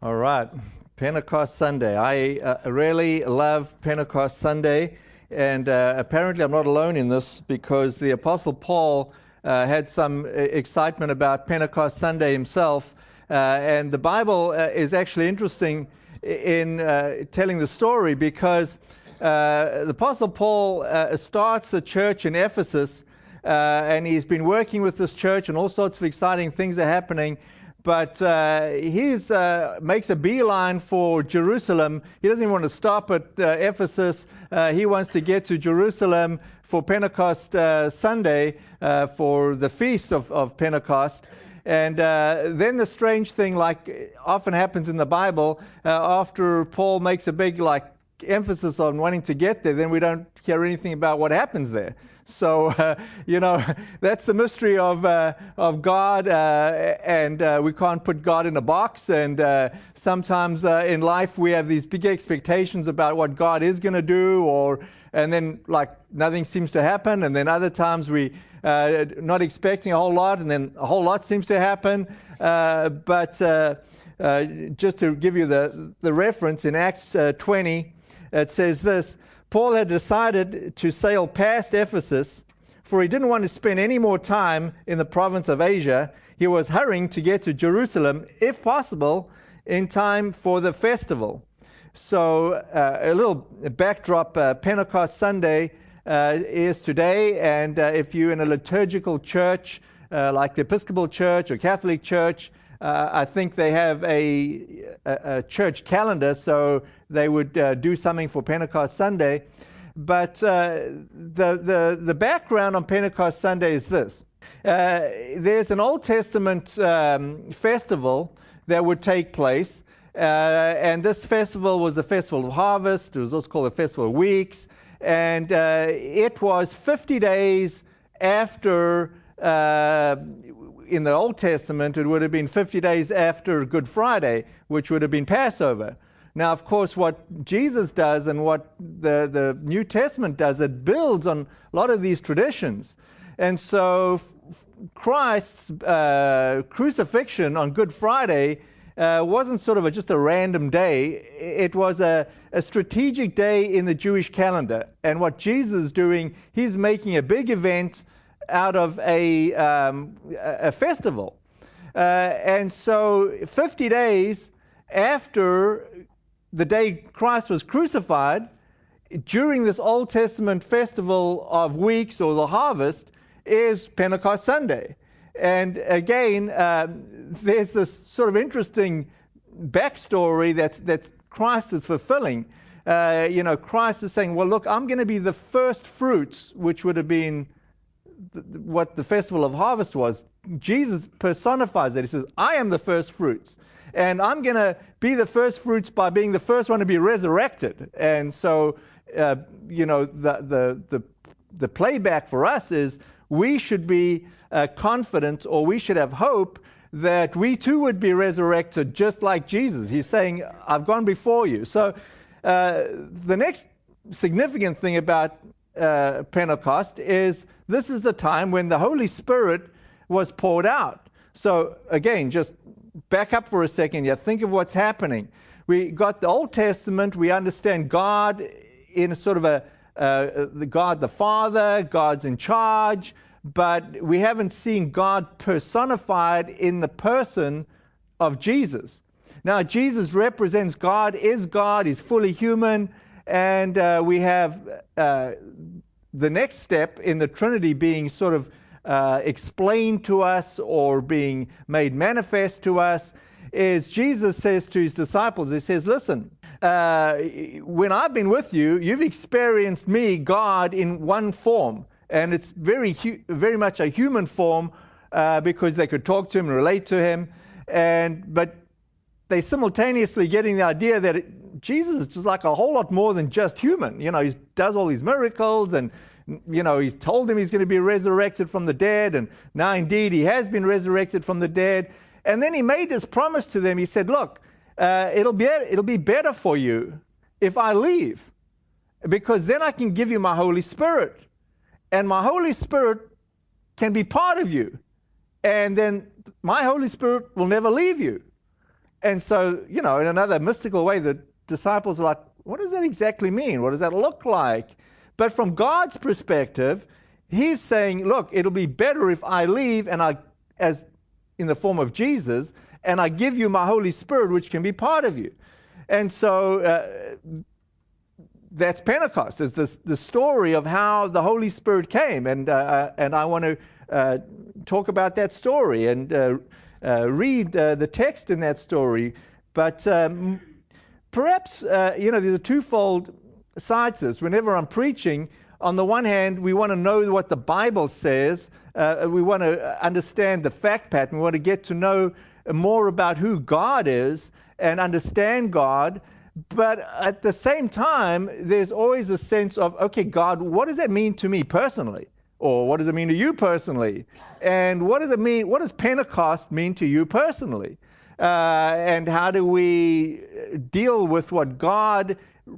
All right, Pentecost Sunday. I uh, really love Pentecost Sunday, and uh, apparently I'm not alone in this because the Apostle Paul uh, had some uh, excitement about Pentecost Sunday himself, uh, and the Bible uh, is actually interesting in telling the story because the Apostle Paul starts a church in Ephesus, and he's been working with this church, and all sorts of exciting things are happening but uh, he uh, makes a beeline for Jerusalem. He doesn't even want to stop at uh, Ephesus. Uh, he wants to get to Jerusalem for Pentecost uh, Sunday, uh, for the feast of, of Pentecost. And then the strange thing, like often happens in the Bible, after Paul makes a big like emphasis on wanting to get there, then we don't hear anything about what happens there. So, uh, you know, that's the mystery of, uh, of God, uh, and uh, we can't put God in a box. And uh, sometimes uh, in life we have these big expectations about what God is going to do, or and then like nothing seems to happen. And then other times we not expecting a whole lot, and then a whole lot seems to happen. but just to give you the the reference in Acts 20, it says this. Paul had decided to sail past Ephesus, for he didn't want to spend any more time in the province of Asia. He was hurrying to get to Jerusalem, if possible, in time for the festival. So, uh, a little backdrop uh, Pentecost Sunday uh, is today, and uh, if you're in a liturgical church uh, like the Episcopal Church or Catholic Church, uh, I think they have a, a, a, church calendar, so they would uh, do something for Pentecost Sunday. But uh, the, the, the background on Pentecost Sunday is this uh, there's an Old Testament um, festival that would take place. Uh, and this festival was the Festival of Harvest. It was also called the Festival of Weeks. And uh, it was 50 days after uh, in the Old Testament, it would have been 50 days after Good Friday, which would have been Passover. Now, of course, what Jesus does and what the, the New Testament does, it builds on a lot of these traditions. And so Christ's uh, crucifixion on Good Friday uh, wasn't sort of a, just a random day. It was a, a strategic day in the Jewish calendar. And what Jesus is doing, he's making a big event out of a, um, a festival. Uh, and so, 50 days after the day Christ was crucified, during this Old Testament festival of weeks or the harvest, is Pentecost Sunday. And again, uh, there's this sort of interesting backstory that, that Christ is fulfilling. Uh, you know, Christ is saying, well, look, I'm going to be the first fruits, which would have been what the festival of harvest was. Jesus personifies it. He says, I am the first fruits. And I'm going to be the first fruits by being the first one to be resurrected. And so, uh, you know, the, the, the, the, playback for us is we should be uh, confident or we should have hope that we too would be resurrected just like Jesus. He's saying, I've gone before you. So, uh, the next significant thing about uh, Pentecost is this is the time when the Holy Spirit was poured out. So, again, just back up for a second. Yeah, think of what's happening. We got the Old Testament, we understand God in sort of a uh, the God the Father, God's in charge, but we haven't seen God personified in the person of Jesus. Now, Jesus represents God, is God, he's fully human, and uh, we have uh, the next step in the Trinity being sort of uh, explained to us or being made manifest to us is Jesus says to his disciples, He says, Listen, uh, when I've been with you, you've experienced me, God, in one form. And it's very, very much a human form uh, because they could talk to him and relate to him. And, but they're simultaneously getting the idea that Jesus is just like a whole lot more than just human. You know, he does all these miracles and, you know, he's told him he's going to be resurrected from the dead. And now indeed he has been resurrected from the dead. And then he made this promise to them. He said, look, uh, it'll, be, it'll be better for you if I leave because then I can give you my Holy Spirit. And my Holy Spirit can be part of you. And then my Holy Spirit will never leave you. And so, you know, in another mystical way, the disciples are like, what does that exactly mean? What does that look like? But from God's perspective, He's saying, look, it'll be better if I leave and I, as in the form of Jesus, and I give you my Holy Spirit, which can be part of you. And so uh, that's Pentecost. It's the, the story of how the Holy Spirit came. And, uh, and I want to uh, talk about that story and uh, uh, read uh, the text in that story. But um, perhaps, you know, there's a twofold side to this. Whenever I'm preaching, on the one hand, we want to know what the Bible says. Uh, we want to understand the fact pattern. We want to get to know more about who God is and understand God. But at the same time, there's always a sense of, okay, God, what does that mean to me personally? Or what does it mean to you personally? And what does it mean? What does Pentecost mean to you personally? Uh, and how do we deal with what God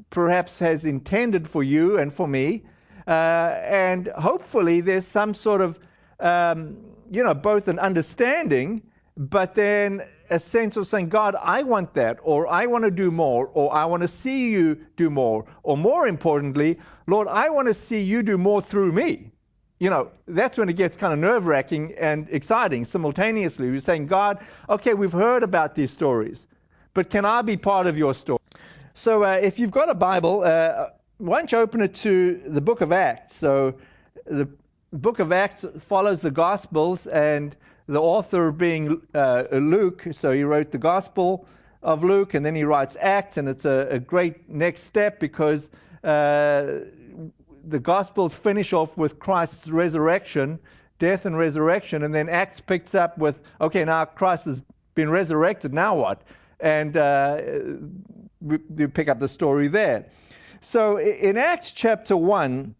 perhaps has intended for you and for me? Uh, and hopefully there's some sort of, um, you know, both an understanding, but then a sense of saying, God, I want that, or I want to do more, or I want to see you do more, or more importantly, Lord, I want to see you do more through me. You know, that's when it gets kind of nerve wracking and exciting simultaneously. We're saying, God, okay, we've heard about these stories, but can I be part of your story? So uh, if you've got a Bible, uh, why don't you open it to the book of Acts? So the book of Acts follows the Gospels, and the author being uh, Luke, so he wrote the Gospel of Luke, and then he writes Acts, and it's a, a great next step because uh, the Gospels finish off with Christ's resurrection, death and resurrection, and then Acts picks up with, okay, now Christ has been resurrected, now what? And uh, we, we pick up the story there. So in Acts chapter 1,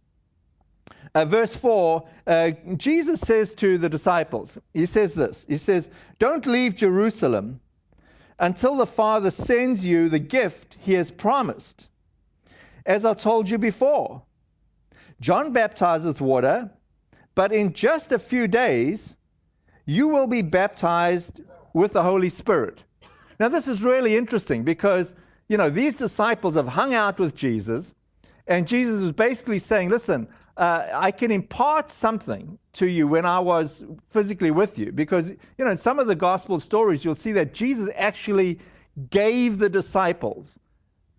uh, verse 4, uh, Jesus says to the disciples, He says this He says, Don't leave Jerusalem until the Father sends you the gift He has promised. As I told you before, John baptizes water, but in just a few days, you will be baptized with the Holy Spirit. Now, this is really interesting because you know, these disciples have hung out with Jesus, and Jesus was basically saying, listen, uh, I can impart something to you when I was physically with you. Because, you know, in some of the gospel stories, you'll see that Jesus actually gave the disciples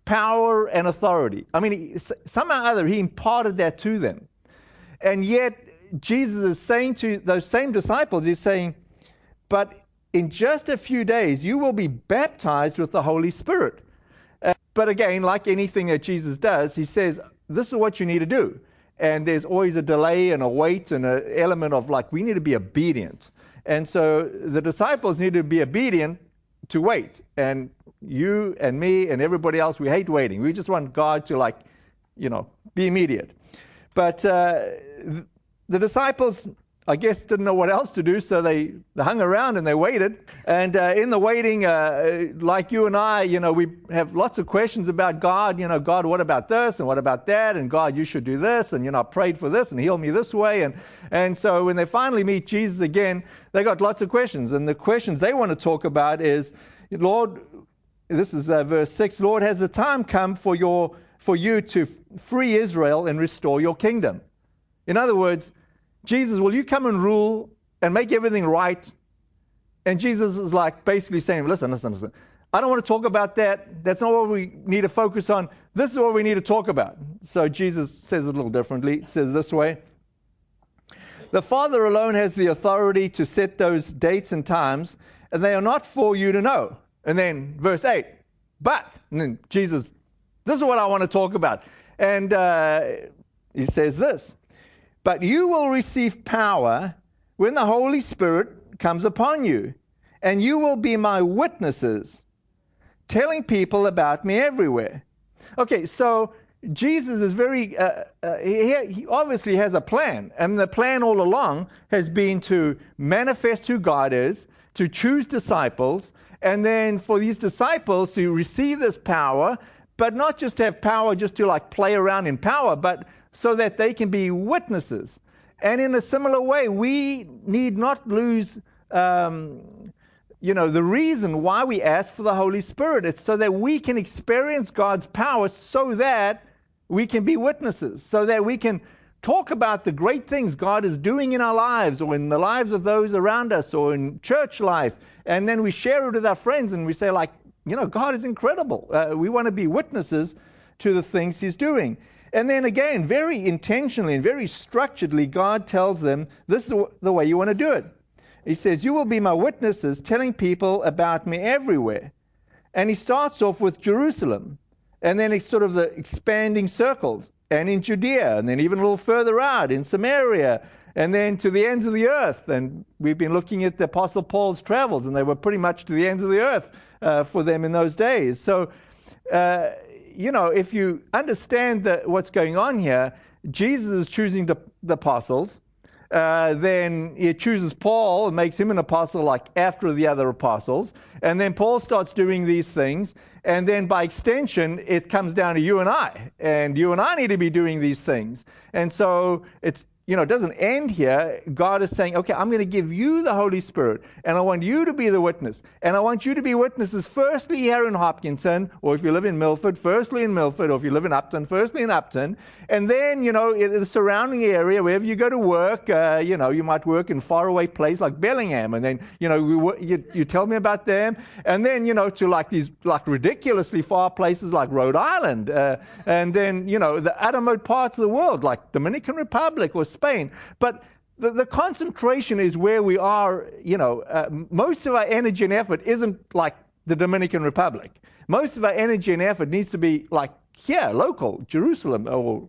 power and authority. I mean, somehow or other, he imparted that to them. And yet, Jesus is saying to those same disciples, he's saying, but in just a few days, you will be baptized with the Holy Spirit. Uh, but again, like anything that Jesus does, he says, this is what you need to do. And there's always a delay and a wait and an element of like, we need to be obedient. And so the disciples need to be obedient to wait. And you and me and everybody else, we hate waiting. We just want God to, like, you know, be immediate. But uh, the disciples I guess didn't know what else to do, so they, they hung around and they waited. And uh, in the waiting, uh, like you and I, you know, we have lots of questions about God. You know, God, what about this and what about that? And God, you should do this. And you know, I prayed for this and heal me this way. And and so when they finally meet Jesus again, they got lots of questions. And the questions they want to talk about is, Lord, this is uh, verse six. Lord, has the time come for your for you to free Israel and restore your kingdom? In other words Jesus, will you come and rule and make everything right? And Jesus is like basically saying, listen, listen, listen. I don't want to talk about that. That's not what we need to focus on. This is what we need to talk about. So Jesus says it a little differently. He says this way The Father alone has the authority to set those dates and times, and they are not for you to know. And then verse 8, but, and then Jesus, this is what I want to talk about. And uh, he says this but you will receive power when the Holy Spirit comes upon you, and you will be my witnesses, telling people about me everywhere. Okay, so Jesus is very, uh, uh, he, he, obviously has a plan. And the plan all along has been to manifest who God is, to choose disciples, and then for these disciples to receive this power, but not just have power just to like play around in power, but so that they can be witnesses. And in a similar way, we need not lose um, you know, the reason why we ask for the Holy Spirit. It's so that we can experience God's power so that we can be witnesses, so that we can talk about the great things God is doing in our lives or in the lives of those around us or in church life. And then we share it with our friends and we say, like, you know, God is incredible. Uh, we want to be witnesses to the things He's doing. And then again, very intentionally and very structuredly, God tells them this is the way you want to do it. He says, You will be my witnesses, telling people about me everywhere. And he starts off with Jerusalem. And then it's sort of the expanding circles. And in Judea, and then even a little further out in Samaria, and then to the ends of the earth. And we've been looking at the Apostle Paul's travels, and they were pretty much to the ends of the earth uh, for them in those days. So, uh, you know, if you understand the, what's going on here, Jesus is choosing the, the apostles. Uh, then he chooses Paul and makes him an apostle like after the other apostles. And then Paul starts doing these things. And then by extension, it comes down to you and I. And you and I need to be doing these things. And so it's you know, it doesn't end here. God is saying, okay, I'm going to give you the Holy Spirit, and I want you to be the witness. And I want you to be witnesses, firstly here in Hopkinton, or if you live in Milford, firstly in Milford, or if you live in Upton, firstly in Upton. And then, you know, in the surrounding area, wherever you go to work, uh, you know, you might work in faraway place like Bellingham, and then, you know, you, you tell me about them. And then, you know, to like these, like ridiculously far places like Rhode Island, uh, and then, you know, the uttermost parts of the world, like Dominican Republic or Spain. But the, the concentration is where we are, you know, uh, most of our energy and effort isn't like the Dominican Republic. Most of our energy and effort needs to be like here, local, Jerusalem, or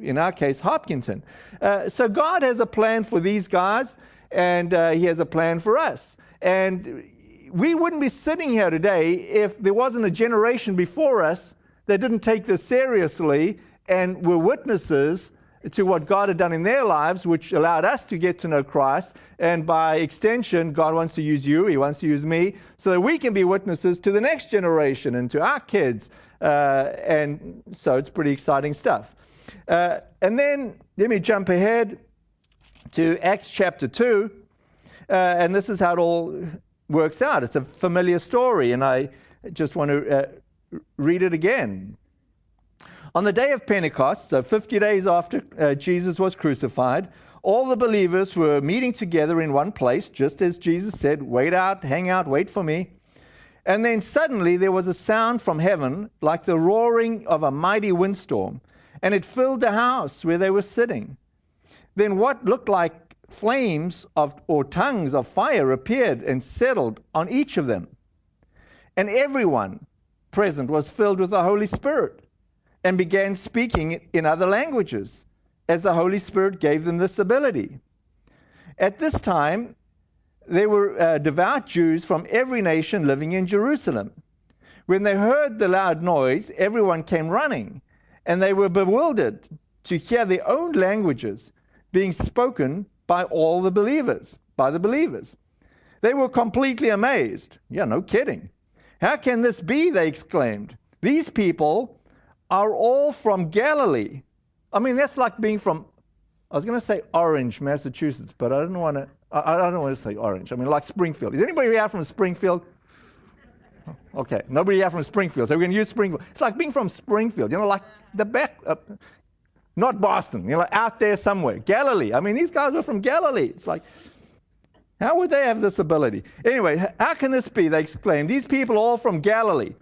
in our case, Hopkinton. Uh, so God has a plan for these guys, and uh, He has a plan for us. And we wouldn't be sitting here today if there wasn't a generation before us that didn't take this seriously and were witnesses to what God had done in their lives, which allowed us to get to know Christ. And by extension, God wants to use you, He wants to use me, so that we can be witnesses to the next generation and to our kids. Uh, and so it's pretty exciting stuff. Uh, and then let me jump ahead to Acts chapter 2. Uh, and this is how it all works out. It's a familiar story, and I just want to uh, read it again. On the day of Pentecost, so 50 days after uh, Jesus was crucified, all the believers were meeting together in one place, just as Jesus said, Wait out, hang out, wait for me. And then suddenly there was a sound from heaven like the roaring of a mighty windstorm, and it filled the house where they were sitting. Then what looked like flames of, or tongues of fire appeared and settled on each of them. And everyone present was filled with the Holy Spirit and began speaking in other languages as the Holy Spirit gave them this ability. At this time, there were uh, devout Jews from every nation living in Jerusalem. When they heard the loud noise, everyone came running, and they were bewildered to hear their own languages being spoken by all the believers, by the believers. They were completely amazed. Yeah, no kidding. How can this be? They exclaimed. These people are all from Galilee. I mean, that's like being from, I was going to say Orange, Massachusetts, but I don't want to, I, don't want to say Orange. I mean, like Springfield. Is anybody here from Springfield? Okay, nobody here from Springfield, so we're going to use Springfield. It's like being from Springfield, you know, like the back, uh, not Boston, you know, out there somewhere. Galilee. I mean, these guys were from Galilee. It's like, how would they have this ability? Anyway, how can this be? They exclaim. These people all from Galilee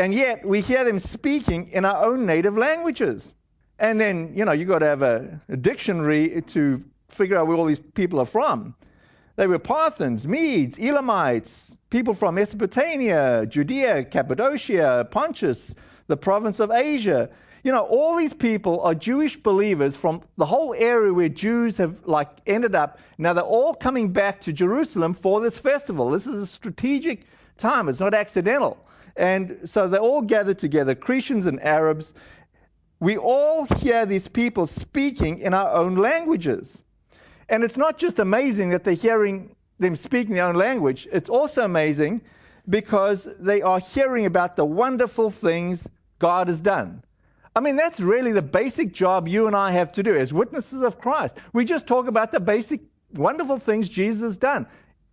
and yet we hear them speaking in our own native languages. And then, you know, you've got to have a, a dictionary to figure out where all these people are from. They were Parthians, Medes, Elamites, people from Mesopotamia, Judea, Cappadocia, Pontus, the province of Asia. You know, all these people are Jewish believers from the whole area where Jews have like ended up. Now they're all coming back to Jerusalem for this festival. This is a strategic time. It's not accidental. And so they all gathered together, Cretans and Arabs. We all hear these people speaking in our own languages. And it's not just amazing that they're hearing them speaking their own language, it's also amazing because they are hearing about the wonderful things God has done. I mean, that's really the basic job you and I have to do as witnesses of Christ. We just talk about the basic wonderful things Jesus has done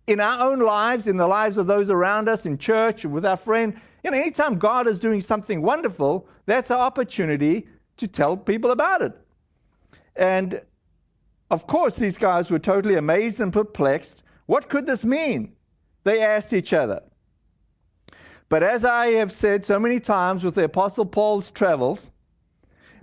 in our own lives, in the lives of those around us, in church, with our friend. You know, anytime God is doing something wonderful, that's our opportunity to tell people about it. And of course, these guys were totally amazed and perplexed. What could this mean? They asked each other. But as I have said so many times with the Apostle Paul's travels,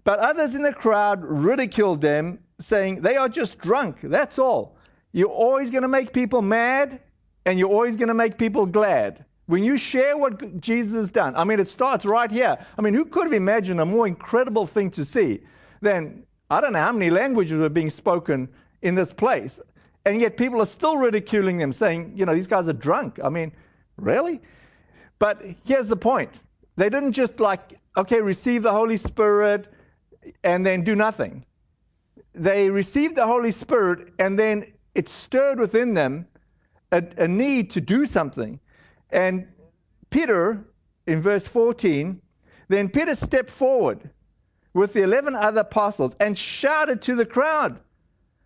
but others in the crowd ridiculed them, saying, They are just drunk, that's all. You're always going to make people mad, and you're always going to make people glad. When you share what Jesus has done, I mean, it starts right here. I mean, who could have imagined a more incredible thing to see than, I don't know how many languages were being spoken in this place, and yet people are still ridiculing them, saying, you know, these guys are drunk. I mean, really? But here's the point they didn't just like, okay, receive the Holy Spirit and then do nothing. They received the Holy Spirit and then it stirred within them a, a need to do something. And Peter, in verse 14, then Peter stepped forward with the 11 other apostles and shouted to the crowd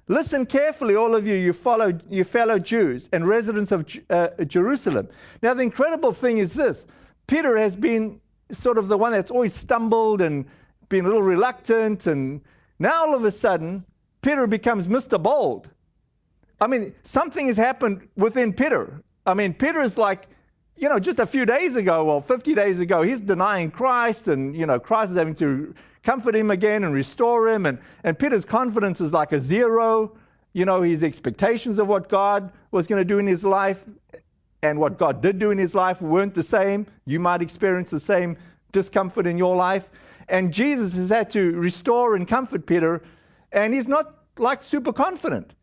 Listen carefully, all of you, you, follow, you fellow Jews and residents of uh, Jerusalem. Now, the incredible thing is this Peter has been sort of the one that's always stumbled and been a little reluctant, and now all of a sudden, Peter becomes Mr. Bold. I mean, something has happened within Peter. I mean, Peter is like, you know, just a few days ago, or 50 days ago, he's denying Christ, and, you know, Christ is having to comfort him again and restore him. And, and Peter's confidence is like a zero. You know, his expectations of what God was going to do in his life and what God did do in his life weren't the same. You might experience the same discomfort in your life. And Jesus has had to restore and comfort Peter, and he's not like super confident.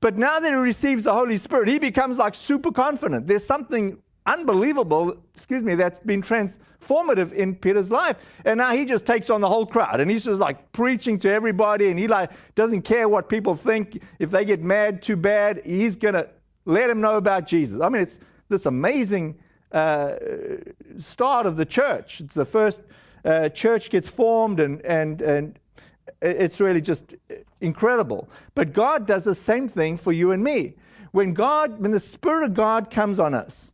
But now that he receives the Holy Spirit, he becomes like super confident. There's something unbelievable, excuse me, that's been transformative in Peter's life. And now he just takes on the whole crowd and he's just like preaching to everybody and he like doesn't care what people think. If they get mad too bad, he's going to let them know about Jesus. I mean, it's this amazing uh, start of the church. It's the first uh, church gets formed and, and, and it's really just incredible. But God does the same thing for you and me. When God, when the Spirit of God comes on us,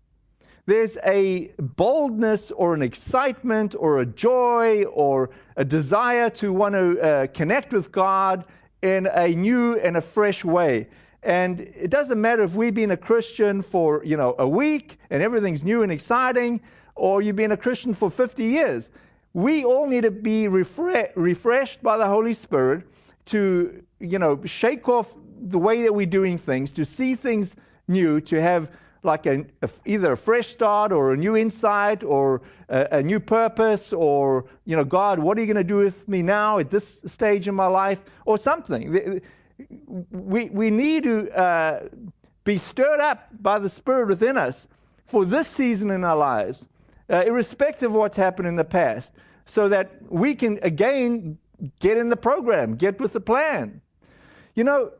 there's a boldness or an excitement or a joy or a desire to want to uh, connect with God in a new and a fresh way. And it doesn't matter if we've been a Christian for, you know, a week and everything's new and exciting, or you've been a Christian for 50 years. We all need to be refre- refreshed by the Holy Spirit to, you know, shake off the way that we're doing things, to see things new, to have like a, a, either a fresh start or a new insight or a, a, new purpose or, you know, God, what are you going to do with me now at this stage in my life or something. We, we need to uh, be stirred up by the Spirit within us for this season in our lives, uh, irrespective of what's happened in the past, so that we can again get in the program, get with the plan. You know,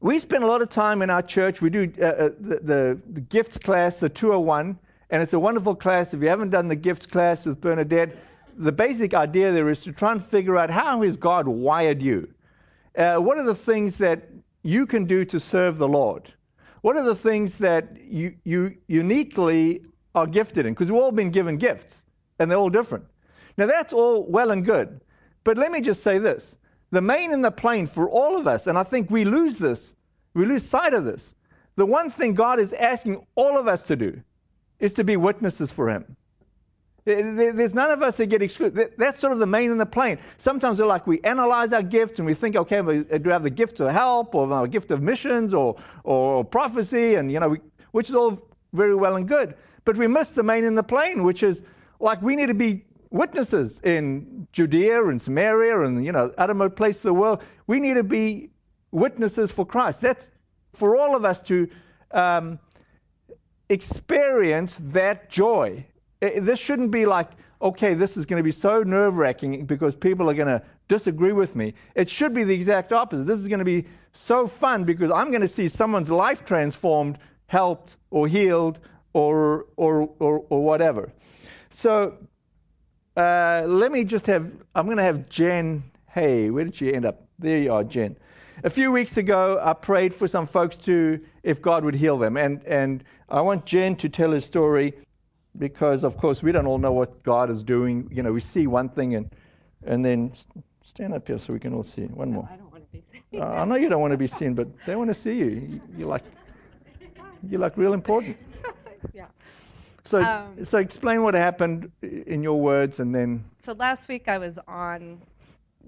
we spend a lot of time in our church. We do uh, uh, the, the, the, gifts class, the 201, and it's a wonderful class. If you haven't done the gifts class with Bernadette, the basic idea there is to try and figure out how has God wired you? Uh, what are the things that you can do to serve the Lord? What are the things that you, you uniquely are gifted in? Because we've all been given gifts, and they're all different. Now, that's all well and good. But let me just say this the main and the plain for all of us, and I think we lose this we lose sight of this. The one thing God is asking all of us to do is to be witnesses for Him. There's none of us that get excluded. That's sort of the main and the plain. Sometimes we're like we analyze our gifts and we think, okay, uh, do I have the gift of help or a gift of missions or, or prophecy, and you know, we, which is all very well and good. But we miss the main and the plain, which is like we need to be witnesses in Judea and Samaria and you know, uttermost place of the world. We need to be witnesses for Christ. That's for all of us to um, experience that joy. This shouldn't be like, okay, this is going to be so nerve wracking because people are going to disagree with me. It should be the exact opposite. This is going to be so fun because I'm going to see someone's life transformed, helped, or healed, or, or, or, or whatever. So uh, let me just have, I'm going to have Jen. Hey, where did she end up? There you are, Jen. a few weeks ago, I prayed for some folks to, if God would heal them. And, and I want Jen to tell his story because, of course, we don't all know what God is doing. You know, we see one thing and, and then stand up here so we can all see. One more. I don't want to be seen. Uh, I know you don't want to be seen, but they want to see you. You're like, you're like real important. Yeah. So, Um, so explain what happened in your words, and then So last week I was on,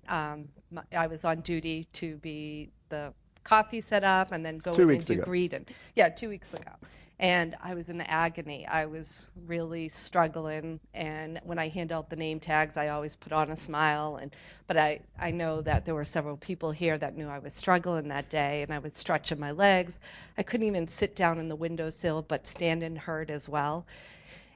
um, my, I was on duty to be the coffee set up and then go Two in weeks and do ago. greeting. Yeah, two weeks ago. And I was in agony. I was really struggling. And when I hand out the name tags, I always put on a smile. And but I, I know that there were several people here that knew I was struggling that day, and I was stretching my legs. I couldn't even sit down in the windowsill, but standing hurt as well.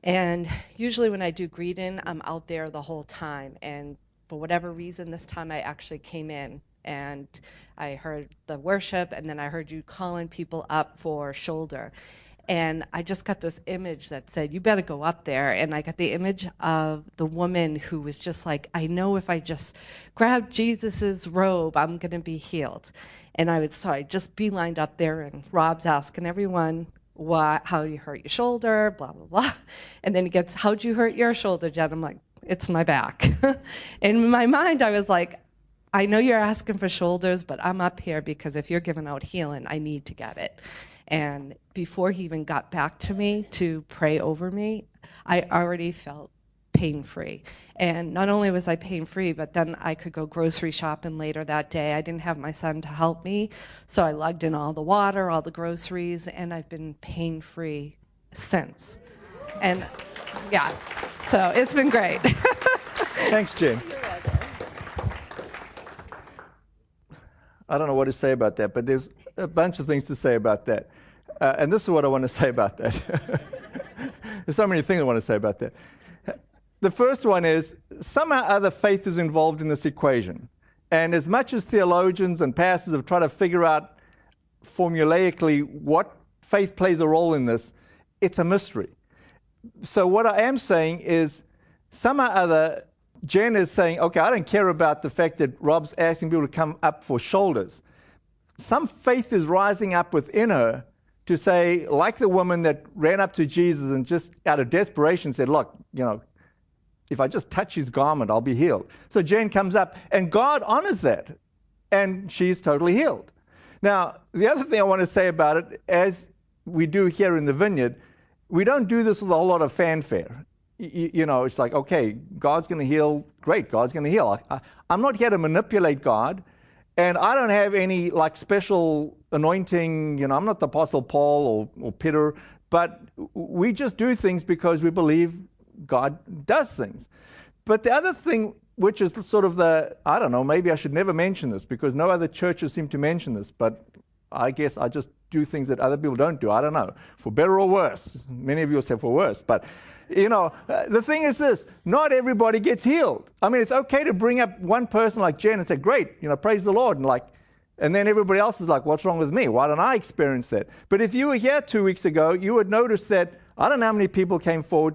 And usually when I do greeting, I'm out there the whole time. And for whatever reason, this time I actually came in and I heard the worship, and then I heard you calling people up for shoulder. And I just got this image that said, You better go up there. And I got the image of the woman who was just like, I know if I just grab Jesus's robe, I'm going to be healed. And I would, so I just beelined up there, and Rob's asking everyone, why, how you hurt your shoulder, blah, blah, blah. And then he gets, How'd you hurt your shoulder, Jen? I'm like, It's my back. In my mind, I was like, I know you're asking for shoulders, but I'm up here because if you're giving out healing, I need to get it. And before he even got back to me to pray over me, I already felt pain free. And not only was I pain free, but then I could go grocery shopping later that day. I didn't have my son to help me, so I lugged in all the water, all the groceries, and I've been pain free since. And yeah, so it's been great. thanks, Jen. I don't know what to say about that, but there's a bunch of things to say about that. Uh, and this is what I want to say about that. there's so many things I want to say about that. The first one is somehow other faith is involved in this equation. And as much as theologians and pastors have tried to figure out formulaically what faith plays a role in this, it's a mystery. So what I am saying is somehow other Jen is saying, okay, I don't care about the fact that Rob's asking people to come up for shoulders. Some faith is rising up within her to say, like the woman that ran up to Jesus and just out of desperation said, look, you know, if I just touch his garment, I'll be healed. So Jen comes up, and God honors that, and she's totally healed. Now, the other thing I want to say about it, as we do here in the vineyard, we don't do this with a whole lot of fanfare. You, you know, it's like, okay, God's going to heal. Great, God's going to heal. I, I'm not here to manipulate God, and I don't have any like special anointing. You know, I'm not the Apostle Paul or, or Peter, but we just do things because we believe God does things. But the other thing, which is sort of the, I don't know, maybe I should never mention this because no other churches seem to mention this, but I guess I just do things that other people don't do. I don't know, for better or worse. Many of you will say for worse, but you know, uh, the thing is this: not everybody gets healed. I mean, it's okay to bring up one person like Jen and say, "Great, you know, praise the Lord," and like, and then everybody else is like, "What's wrong with me? Why don't I experience that?" But if you were here two weeks ago, you would notice that I don't know how many people came forward,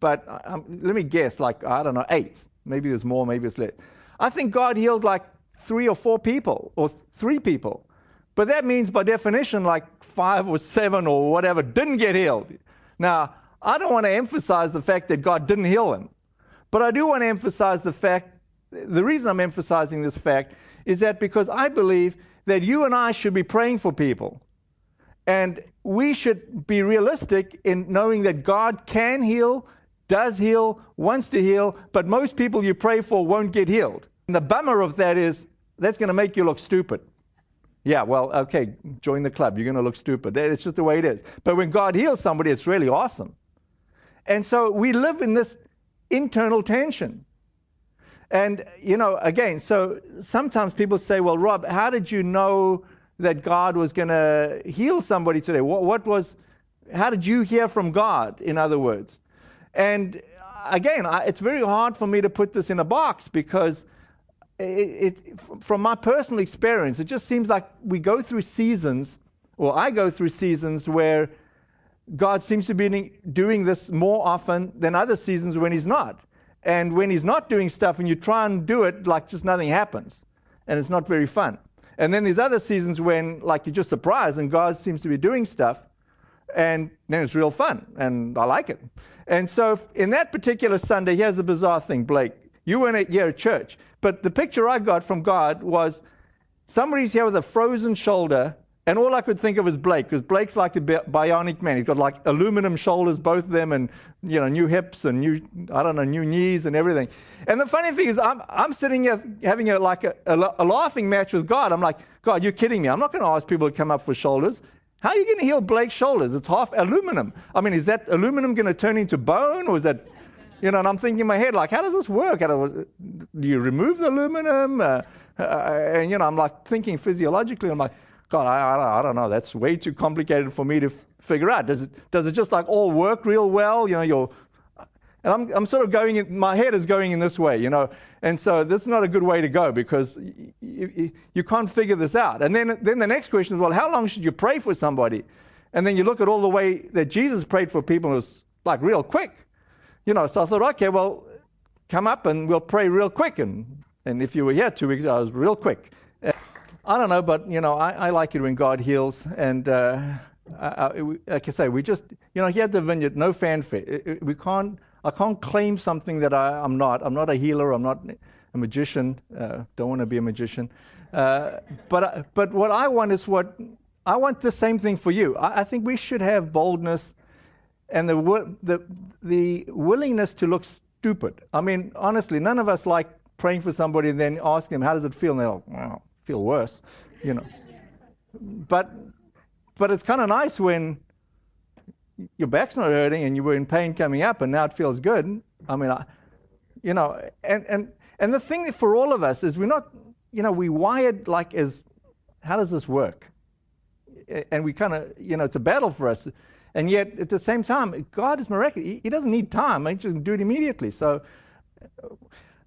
but um, let me guess, like I don't know, eight. Maybe there's more, maybe it's less. I think God healed like three or four people, or three people. But that means, by definition, like five or seven or whatever didn't get healed. Now, I don't want to emphasize the fact that God didn't heal him, but I do want to emphasize the fact. The reason I'm emphasizing this fact is that because I believe that you and I should be praying for people. And we should be realistic in knowing that God can heal, does heal, wants to heal, but most people you pray for won't get healed. And the bummer of that is that's going to make you look stupid. Yeah, well, okay, join the club. You're going to look stupid. It's just the way it is. But when God heals somebody, it's really awesome. And so we live in this internal tension. And, you know, again, so sometimes people say, well, Rob, how did you know that God was going to heal somebody today? What, what, was, how did you hear from God, in other words? And again, I, it's very hard for me to put this in a box because it, it, from my personal experience, it just seems like we go through seasons, or I go through seasons where God seems to be doing this more often than other seasons when He's not. And when He's not doing stuff and you try and do it, like just nothing happens. And it's not very fun. And then there's other seasons when, like, you're just surprised and God seems to be doing stuff, and then it's real fun, and I like it. And so, in that particular Sunday, here's the bizarre thing, Blake. You weren't at your church, but the picture I got from God was somebody's here with a frozen shoulder and all I could think of was Blake, because Blake's like the bionic man. He's got like aluminum shoulders, both of them, and you know, new hips and new, I don't know, new knees and everything. And the funny thing is, I'm I'm sitting here having a like a, a, a laughing match with God. I'm like, God, you're kidding me. I'm not going to ask people to come up for shoulders. How are you going to heal Blake's shoulders? It's half aluminum. I mean, is that aluminum going to turn into bone, or is that, you know? And I'm thinking in my head, like, how does this work? How do, do you remove the aluminum? Uh, uh, and you know, I'm like thinking physiologically. I'm like God, I, I, I don't know. That's way too complicated for me to figure out. Does it, does it just like all work real well? You know, you're, and I'm, I'm sort of going in, my head is going in this way, you know. And so this is not a good way to go because you, you, you can't figure this out. And then, then the next question is, well, how long should you pray for somebody? And then you look at all the way that Jesus prayed for people, it was like real quick. You know, so I thought, okay, well, come up and we'll pray real quick. And, and if you were here two weeks I was real quick. I don't know, but you know, I, I like it when God heals, and uh, I, I, like I say, we just, you know, here at the vineyard, no fanfare. We can't, I can't claim something that I, am not. I'm not a healer. I'm not a magician. Uh, don't want to be a magician. Uh, but but what I want is what I want the same thing for you. I, I think we should have boldness and the the the willingness to look stupid. I mean, honestly, none of us like praying for somebody and then asking them how does it feel, and they're like, feel worse, you know. But but it's kind of nice when your back's not hurting and you were in pain coming up and now it feels good. I mean, I, you know, and and and the thing for all of us is we're not, you know, we wired like as how does this work? And we kind of, you know, it's a battle for us. And yet, at the same time, God is miraculous. He doesn't need time. He just can do it immediately. So,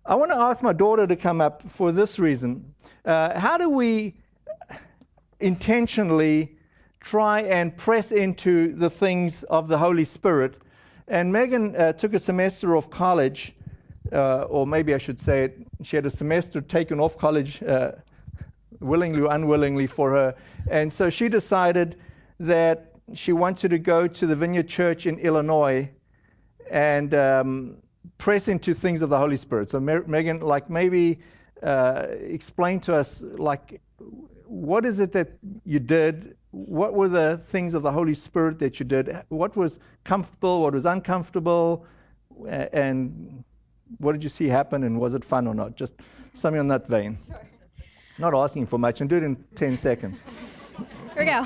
I want to ask my daughter to come up for this reason. Uh, how do we intentionally try and press into the things of the Holy Spirit? And Megan uh, took a semester of college, uh, or maybe I should say it, she had a semester taken off college, uh, willingly or unwillingly for her. And so she decided that she wanted to go to the Vineyard Church in Illinois and um, press into things of the Holy Spirit. So, Megan, like maybe uh, explain to us, like, what is it that you did? What were the things of the Holy Spirit that you did? What was comfortable? What was uncomfortable? And what did you see happen? And was it fun or not? Just something on that vein. Sure. Not asking for much, and do it in 10 seconds. We go.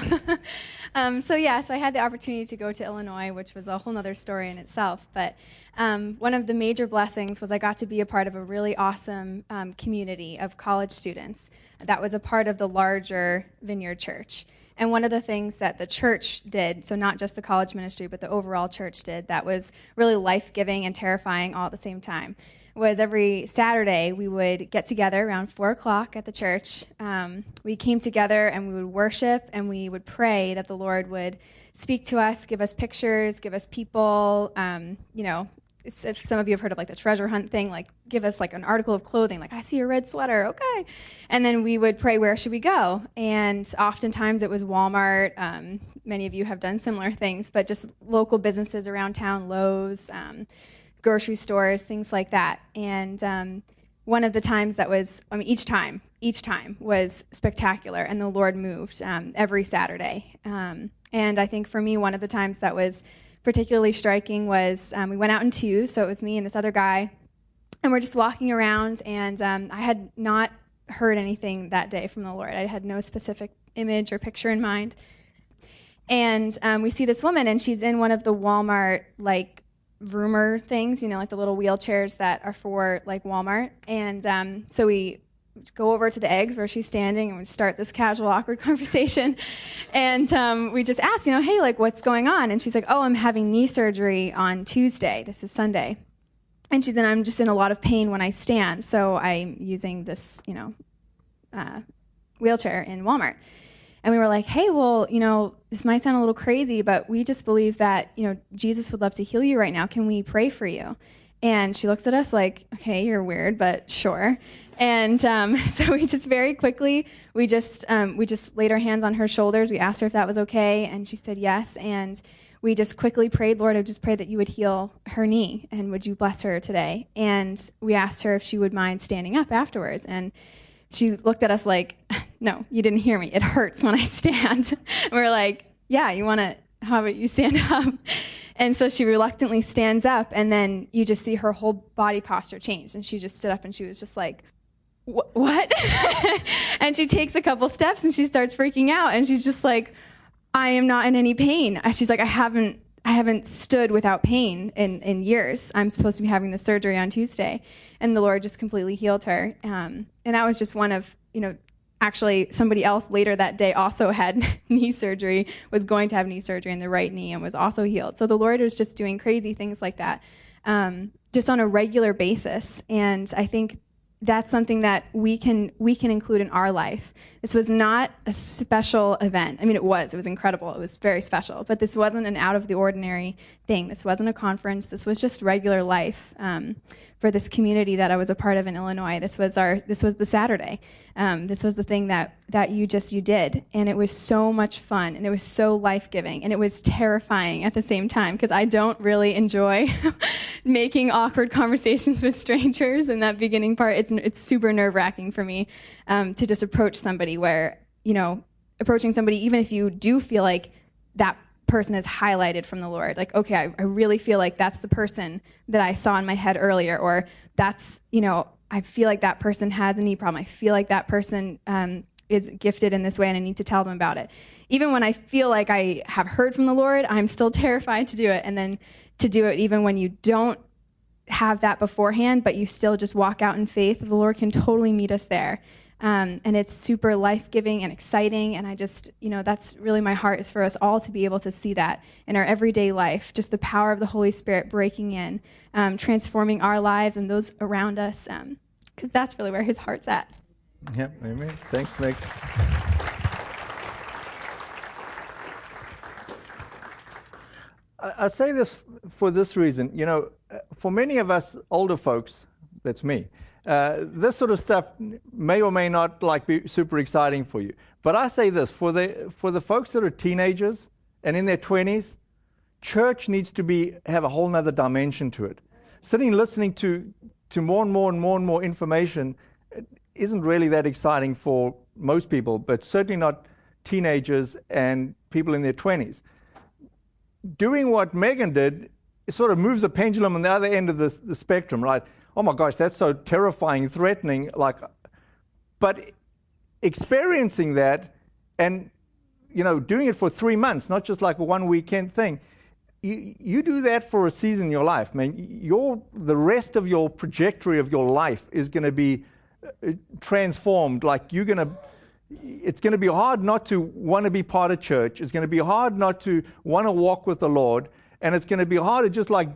um, so yeah, so I had the opportunity to go to Illinois, which was a whole other story in itself. But um, one of the major blessings was I got to be a part of a really awesome um, community of college students that was a part of the larger Vineyard Church. And one of the things that the church did, so not just the college ministry, but the overall church did, that was really life giving and terrifying all at the same time, was every Saturday we would get together around 4 o'clock at the church. Um, we came together and we would worship and we would pray that the Lord would speak to us, give us pictures, give us people, um, you know, some of you have heard of like the treasure hunt thing, like give us like an article of clothing, like I see a red sweater, okay, and then we would pray where should we go, and oftentimes it was Walmart. Um, many of you have done similar things, but just local businesses around town, Lowe's, um, grocery stores, things like that, and um, one of the times that was, I mean, each time, each time was spectacular, and the Lord moved um, every Saturday. Um, and I think for me, one of the times that was particularly striking was um, we went out in twos, so it was me and this other guy, and we're just walking around, and um, I had not heard anything that day from the Lord. I had no specific image or picture in mind. And um, we see this woman, and she's in one of the Walmart like rumor things, you know, like the little wheelchairs that are for like Walmart. And um, so we go over to the eggs where she's standing and we start this casual awkward conversation. And um, we just ask you know hey like what's going on? And she's like oh i'm having knee surgery on tuesday. This is sunday. And she's in i'm just in a lot of pain when i stand. So i'm using this you know uh, wheelchair in walmart and we were like hey well you know this might sound a little crazy but we just believe that you know jesus would love to heal you right now can we pray for you And she looks at us like, okay, you're weird, but sure. And um, so we just very quickly, we just um, we just laid our hands on her shoulders. We asked her if that was okay, and she said yes. And we just quickly prayed, Lord, I just pray that you would heal her knee, and would you bless her today? And we asked her if she would mind standing up afterwards, and she looked at us like, no, you didn't hear me. It hurts when I stand. and we're like, yeah, you want to, how about you stand up? And so she reluctantly stands up, and then you just see her whole body posture change. And she just stood up and she was just like, what? and she takes a couple steps and she starts freaking out. And she's just like, I am not in any pain. She's like, I haven't. I haven't stood without pain in, in years. I'm supposed to be having the surgery on Tuesday. And the Lord just completely healed her. Um, and that was just one of, you know, actually somebody else later that day also had knee surgery, was going to have knee surgery in the right knee and was also healed. So the Lord was just doing crazy things like that um, just on a regular basis. And I think that's something that we can we can include in our life. This was not a special event. I mean, it was. It was incredible. It was very special. But this wasn't an out of the ordinary thing. This wasn't a conference. This was just regular life. Um, for this community that I was a part of in Illinois. This was our this was the Saturday. Um, this was the thing that that you just you did, and it was so much fun, and it was so life giving, and it was terrifying at the same time because I don't really enjoy making awkward conversations with strangers. In that beginning part, it's it's super nerve wracking for me um, to just approach somebody where you know approaching somebody even if you do feel like that person is highlighted from the Lord. Like, okay, I, I really feel like that's the person that I saw in my head earlier, or that's, you know, I feel like that person has a knee problem. I feel like that person um, is gifted in this way and I need to tell them about it. Even when I feel like I have heard from the Lord, I'm still terrified to do it. And then to do it even when you don't have that beforehand, but you still just walk out in faith, the Lord can totally meet us there. Um, and it's super life giving and exciting. And I just, you know, that's really my heart is for us all to be able to see that in our everyday life, just the power of the Holy Spirit breaking in, um, transforming our lives and those around us, because um, that's really where His heart's at. Yep, amen. Thanks, Max. I say this for this reason. You know, for many of us older folks, that's me, uh, this sort of stuff may or may not like be super exciting for you. But I say this for the for the folks that are teenagers and in their 20s, church needs to be have a whole nother dimension to it. Sitting listening to to more and more and more and more information isn't really that exciting for most people, but certainly not teenagers and people in their 20s. Doing what Megan did, it sort of moves the pendulum on the other end of the, the spectrum, right? Oh my gosh, that's so terrifying, threatening. Like, but experiencing that and you know doing it for three months, not just like a one weekend thing. You, you do that for a season in your life, man. Your the rest of your trajectory of your life is going to be uh, transformed. Like you're going to it's going to be hard not to want to be part of church. It's going to be hard not to want to walk with the Lord. And it's going to be hard to just like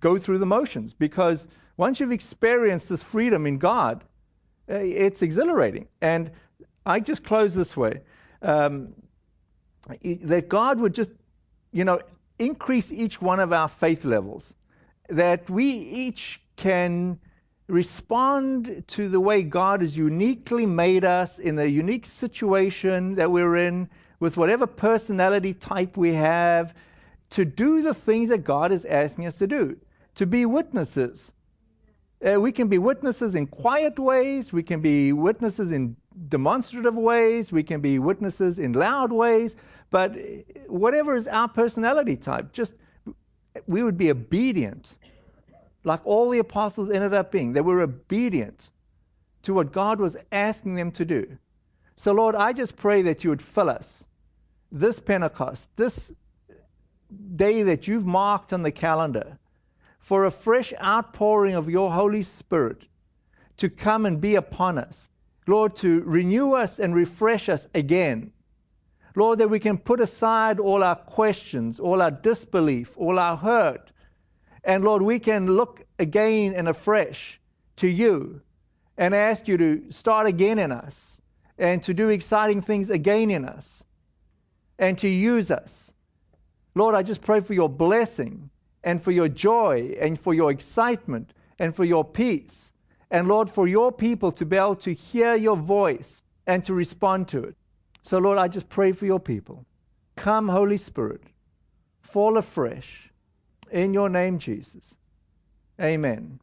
go through the motions because once you've experienced this freedom in God, eh, it's exhilarating. And I just close this way um, that God would just, you know, increase each one of our faith levels, that we each can respond to the way God has uniquely made us in the unique situation that we're in, with whatever personality type we have, to do the things that God is asking us to do, to be witnesses, uh, we can be witnesses in quiet ways. We can be witnesses in demonstrative ways. We can be witnesses in loud ways. But whatever is our personality type, just we would be obedient, like all the apostles ended up being. They were obedient to what God was asking them to do. So, Lord, I just pray that you would fill us this Pentecost, this day that you've marked on the calendar for a fresh outpouring of your Holy Spirit to come and be upon us. Lord, to renew us and refresh us again. Lord, that we can put aside all our questions, all our disbelief, all our hurt. And Lord, we can look again and afresh to you and ask you to start again in us and to do exciting things again in us and to use us. Lord, I just pray for your blessing and for your joy and for your excitement and for your peace. And Lord, for your people to be able to hear your voice and to respond to it. So, Lord, I just pray for your people. Come, Holy Spirit, fall afresh. In your name, Jesus. Amen.